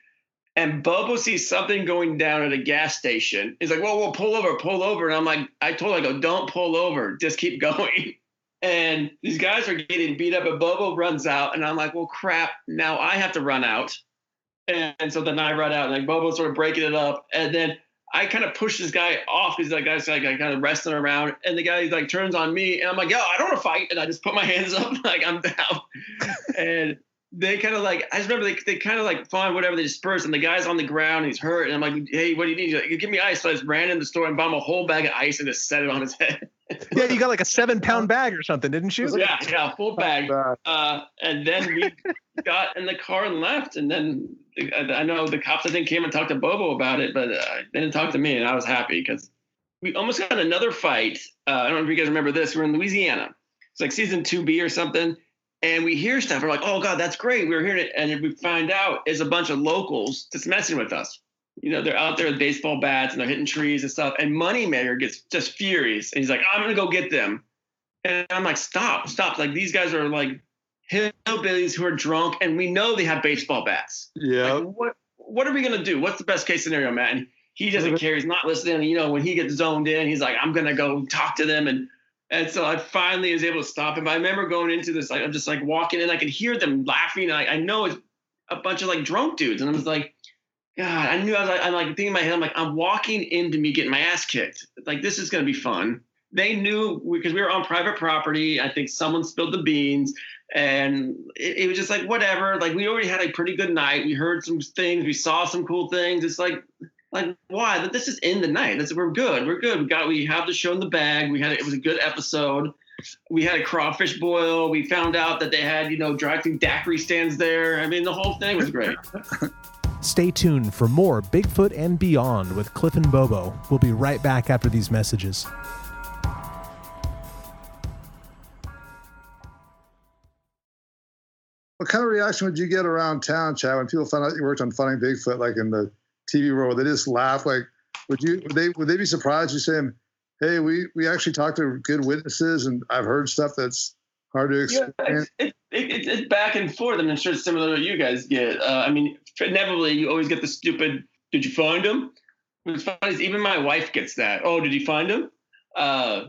And Bobo sees something going down at a gas station. He's like, "Whoa, whoa, pull over, pull over!" And I'm like, "I told him, I go, don't pull over, just keep going." And these guys are getting beat up, and Bobo runs out, and I'm like, "Well, crap! Now I have to run out." And so then I run out, and like Bobo's sort of breaking it up, and then I kind of push this guy off because that guy's like kind of wrestling around, and the guy like turns on me, and I'm like, "Yo, I don't want to fight," and I just put my hands up like I'm down, and they kind of like I just remember they, they kind of like find whatever they disperse, and the guy's on the ground, and he's hurt, and I'm like, "Hey, what do you need?" Like, give me ice. So I just ran in the store and bought him a whole bag of ice and just set it on his head. Yeah, you got like a seven pound bag or something, didn't you? Yeah, yeah, full bag. Uh, and then we got in the car and left, and then I know the cops I think came and talked to Bobo about it, but uh, they didn't talk to me, and I was happy because we almost got another fight. Uh, I don't know if you guys remember this. We are in Louisiana. It's like season two B or something, and we hear stuff. We're like, "Oh God, that's great." We were hearing it, and we find out it's a bunch of locals just messing with us. You know, they're out there with baseball bats and they're hitting trees and stuff. And Moneymaker gets just furious, and he's like, "I'm gonna go get them." And I'm like, "Stop, stop!" Like these guys are like hillbillies who are drunk, and we know they have baseball bats. Yeah. Like, what What are we gonna do? What's the best case scenario, Matt? And he doesn't mm-hmm. care. He's not listening. You know, when he gets zoned in, he's like, I'm gonna go talk to them and. And so I finally was able to stop him. I remember going into this, like, I'm just like walking in, I could hear them laughing. And I, I know it's a bunch of like drunk dudes. And I was like, God, I knew I was like, I'm like thinking in my head, I'm like, I'm walking into me getting my ass kicked. Like, this is going to be fun. They knew because we were on private property. I think someone spilled the beans and it, it was just like, whatever. Like, we already had a pretty good night. We heard some things, we saw some cool things. It's like, like why that this is in the night That's, we're good we're good we got we have the show in the bag we had it was a good episode we had a crawfish boil we found out that they had you know drive-through daiquiri stands there i mean the whole thing was great Stay tuned for more Bigfoot and Beyond with Cliff and Bobo. We'll be right back after these messages. What kind of reaction would you get around town, Chad, when people found out you worked on Finding Bigfoot, like in the TV world? They just laugh. Like, would you? Would they? Would they be surprised? You saying, "Hey, we we actually talked to good witnesses, and I've heard stuff that's hard to explain." Yeah, it's, it, it's back and forth. I'm sure it's similar to what you guys get. Uh, I mean, inevitably, you always get the stupid. Did you find him? What's funny is even my wife gets that. Oh, did you find him? Uh,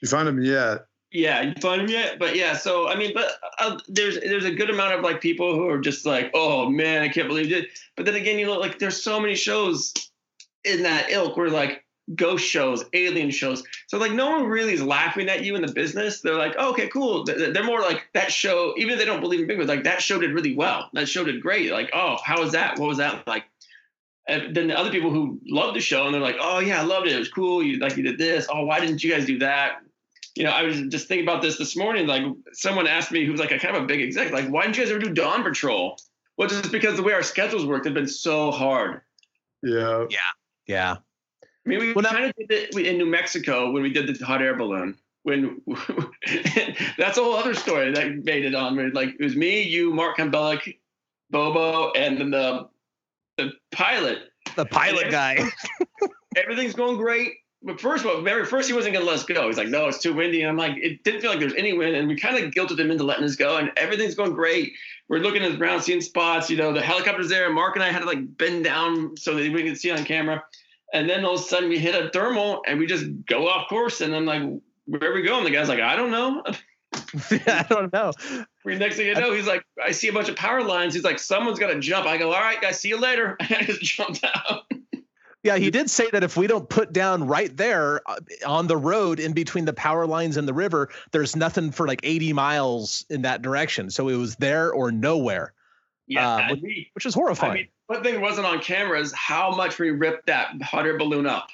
you find him yet? Yeah, you find him yet? But yeah, so I mean, but uh, there's there's a good amount of like people who are just like, oh man, I can't believe it. But then again, you know, like there's so many shows in that ilk where like ghost shows, alien shows. So like no one really is laughing at you in the business. They're like, oh, okay, cool. They're more like that show, even if they don't believe in Bigfoot, like that show did really well. That show did great. Like, oh, how was that? What was that like? And then the other people who love the show and they're like, oh yeah, I loved it. It was cool. You like you did this. Oh, why didn't you guys do that? you know, I was just thinking about this this morning. Like someone asked me, who was like a kind of a big exec, like, why didn't you guys ever do Dawn Patrol? Well, just because the way our schedules worked had been so hard. Yeah. Yeah. Yeah. I mean, we well, kind of did it in New Mexico when we did the hot air balloon. When that's a whole other story that made it on. Like it was me, you, Mark Kambelik, Bobo, and then the the pilot. The pilot guy. everything's going great but first, well, remember, first he wasn't going to let us go. He's like, no, it's too windy. And I'm like, it didn't feel like there's any wind. And we kind of guilted him into letting us go. And everything's going great. We're looking at the ground, seeing spots. You know, the helicopter's there. Mark and I had to like bend down so that we could see on camera. And then all of a sudden we hit a thermal and we just go off course. And I'm like, where are we going? The guy's like, I don't know. I don't know. We next thing you know, he's like, I see a bunch of power lines. He's like, someone's got to jump. I go, all right, guys, see you later. I just jumped out. Yeah, he did say that if we don't put down right there uh, on the road in between the power lines and the river, there's nothing for like 80 miles in that direction. So it was there or nowhere. Yeah, uh, which, mean, which, is horrifying. I mean, one thing wasn't on camera is how much we ripped that hot air balloon up.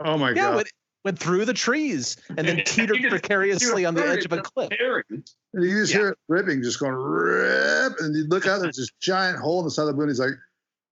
Oh my yeah, god! Went, went through the trees and then teetered precariously on the edge of a cliff. And you just yeah. hear it ripping, just going rip, and you look out. There's this giant hole in the side of the balloon. He's like,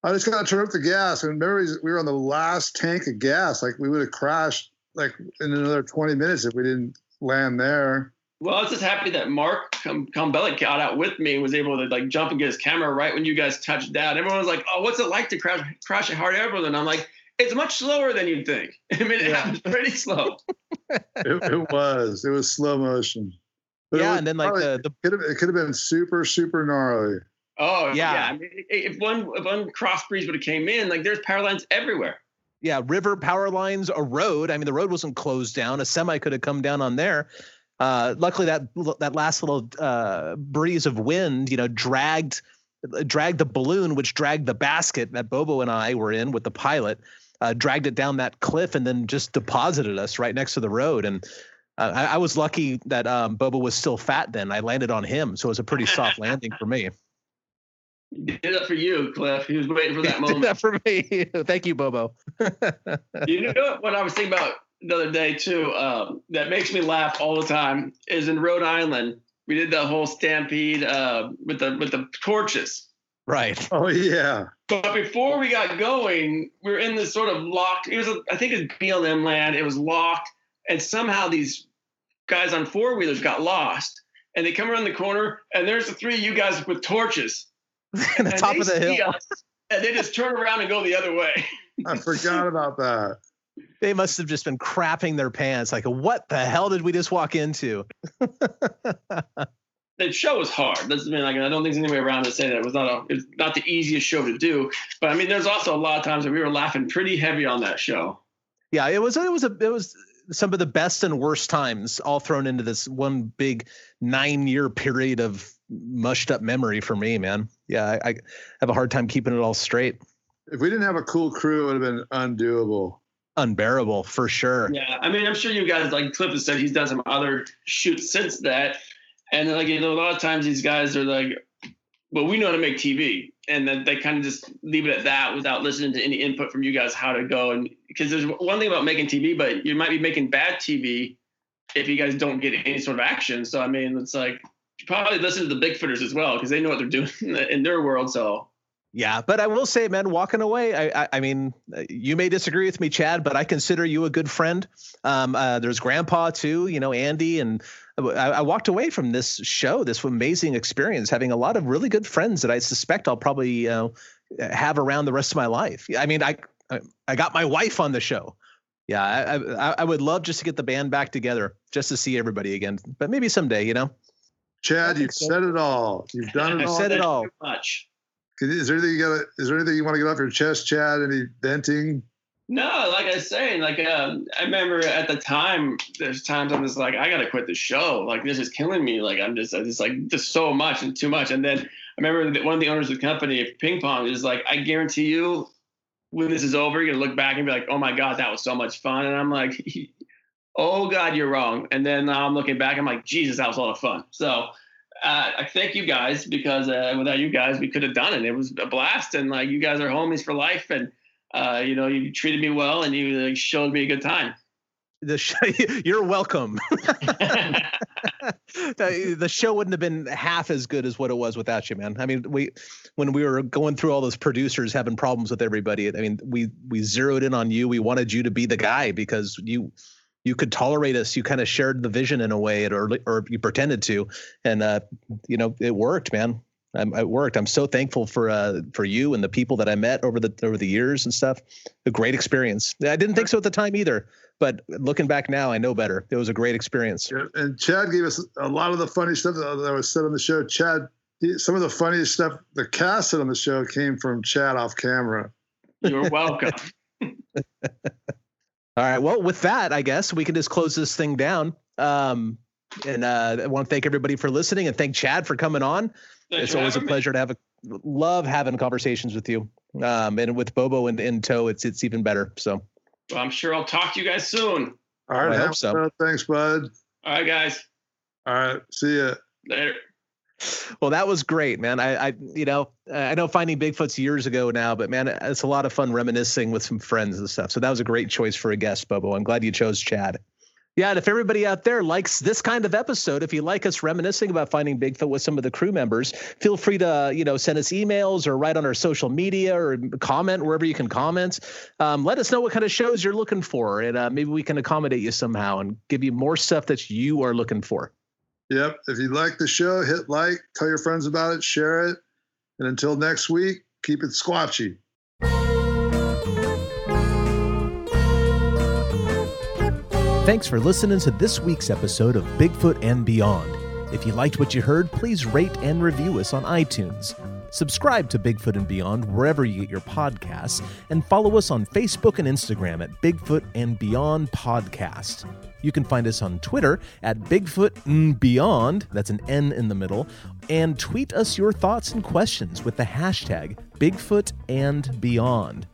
I just gotta turn up the gas. And remember, we were on the last tank of gas. Like we would have crashed like in another 20 minutes if we didn't land there. Well, I was just happy that Mark Kambelik got out with me and was able to like jump and get his camera right when you guys touched down. Everyone was like, "Oh, what's it like to crash crash a hard air balloon?" I'm like, "It's much slower than you'd think. I mean, it yeah. happens pretty slow." it, it, was. It was slow motion. But yeah, and then like probably, the, the... It, could have, it could have been super super gnarly. Oh yeah. yeah. I mean, if one if one cross breeze would have came in, like there's power lines everywhere. Yeah, river power lines, a road. I mean, the road wasn't closed down. A semi could have come down on there. Uh, luckily, that that last little uh, breeze of wind, you know, dragged dragged the balloon, which dragged the basket that Bobo and I were in with the pilot, uh, dragged it down that cliff, and then just deposited us right next to the road. And uh, I, I, was lucky that um, Bobo was still fat then. I landed on him, so it was a pretty soft landing for me. Did that for you, Cliff. He was waiting for that moment. Did that for me. Thank you, Bobo. you know what I was thinking about the other day too? Um, that makes me laugh all the time. Is in Rhode Island. We did the whole stampede uh, with the with the torches. Right. Oh yeah. But before we got going, we were in this sort of locked. It was, a, I think, it's BLM land. It was locked, and somehow these guys on four wheelers got lost. And they come around the corner, and there's the three of you guys with torches the top of the hill. Us, and they just turn around and go the other way. I forgot about that. They must have just been crapping their pants. Like, what the hell did we just walk into? that the show was hard. Doesn't mean like I don't think there's any way around to say that it was not a it's not the easiest show to do. But I mean, there's also a lot of times that we were laughing pretty heavy on that show. Yeah, it was it was a it was some of the best and worst times all thrown into this one big nine year period of mushed up memory for me, man. Yeah, I, I have a hard time keeping it all straight. If we didn't have a cool crew, it would have been undoable. Unbearable for sure. Yeah, I mean, I'm sure you guys like Cliff has said he's done some other shoots since that, and like you know, a lot of times these guys are like, well, we know how to make TV, and then they kind of just leave it at that without listening to any input from you guys how to go. And because there's one thing about making TV, but you might be making bad TV if you guys don't get any sort of action. So I mean, it's like probably listen to the Bigfooters as well because they know what they're doing in their world. So yeah, but I will say, man, walking away, I, I, I, mean, you may disagree with me, Chad, but I consider you a good friend. Um, uh, there's Grandpa too, you know, Andy, and I, I, walked away from this show, this amazing experience, having a lot of really good friends that I suspect I'll probably you know, have around the rest of my life. I mean, I, I got my wife on the show. Yeah, I, I, I would love just to get the band back together, just to see everybody again. But maybe someday, you know. Chad, you've so. said it all. You've done it I all. said it all. Much. Is there anything you got? Is there anything you want to get off your chest, Chad? Any venting? No, like I was saying, like um, I remember at the time, there's times I'm just like, I gotta quit the show. Like this is killing me. Like I'm just, I just like just so much and too much. And then I remember one of the owners of the company, Ping Pong, is like, I guarantee you, when this is over, you're gonna look back and be like, oh my god, that was so much fun. And I'm like, oh god, you're wrong. And then now I'm looking back, I'm like, Jesus, that was a lot of fun. So uh, I thank you guys because uh, without you guys, we could have done it. It was a blast, and like you guys are homies for life, and uh, you know you treated me well, and you like, showed me a good time. The show, you're welcome. the show wouldn't have been half as good as what it was without you, man. I mean, we when we were going through all those producers having problems with everybody. I mean, we we zeroed in on you. We wanted you to be the guy because you you could tolerate us. You kind of shared the vision in a way, or or you pretended to, and uh, you know it worked, man. I'm, it worked. I'm so thankful for uh, for you and the people that I met over the over the years and stuff. A great experience. I didn't think so at the time either, but looking back now, I know better. It was a great experience. Yeah, and Chad gave us a lot of the funny stuff that was said on the show. Chad, some of the funniest stuff the cast said on the show came from Chad off camera. You're welcome. All right. Well, with that, I guess we can just close this thing down. Um, and uh, I want to thank everybody for listening and thank Chad for coming on. Thanks it's always a pleasure me. to have a love having conversations with you. Um, and with Bobo in, in tow, it's it's even better. So well, I'm sure I'll talk to you guys soon. All right. I hope so. Thanks, bud. All right, guys. All right. See ya. Later. Well, that was great, man. I, I, you know, I know finding Bigfoot's years ago now, but man, it's a lot of fun reminiscing with some friends and stuff. So that was a great choice for a guest, Bobo. I'm glad you chose Chad. Yeah, and if everybody out there likes this kind of episode, if you like us reminiscing about finding Bigfoot with some of the crew members, feel free to you know send us emails or write on our social media or comment wherever you can comment. Um, let us know what kind of shows you're looking for, and uh, maybe we can accommodate you somehow and give you more stuff that you are looking for. Yep. If you like the show, hit like, tell your friends about it, share it. And until next week, keep it squatchy. Thanks for listening to this week's episode of Bigfoot and Beyond. If you liked what you heard, please rate and review us on iTunes. Subscribe to Bigfoot and Beyond wherever you get your podcasts, and follow us on Facebook and Instagram at Bigfoot and Beyond Podcast. You can find us on Twitter at Bigfoot Beyond, that's an N in the middle, and tweet us your thoughts and questions with the hashtag Bigfoot and Beyond.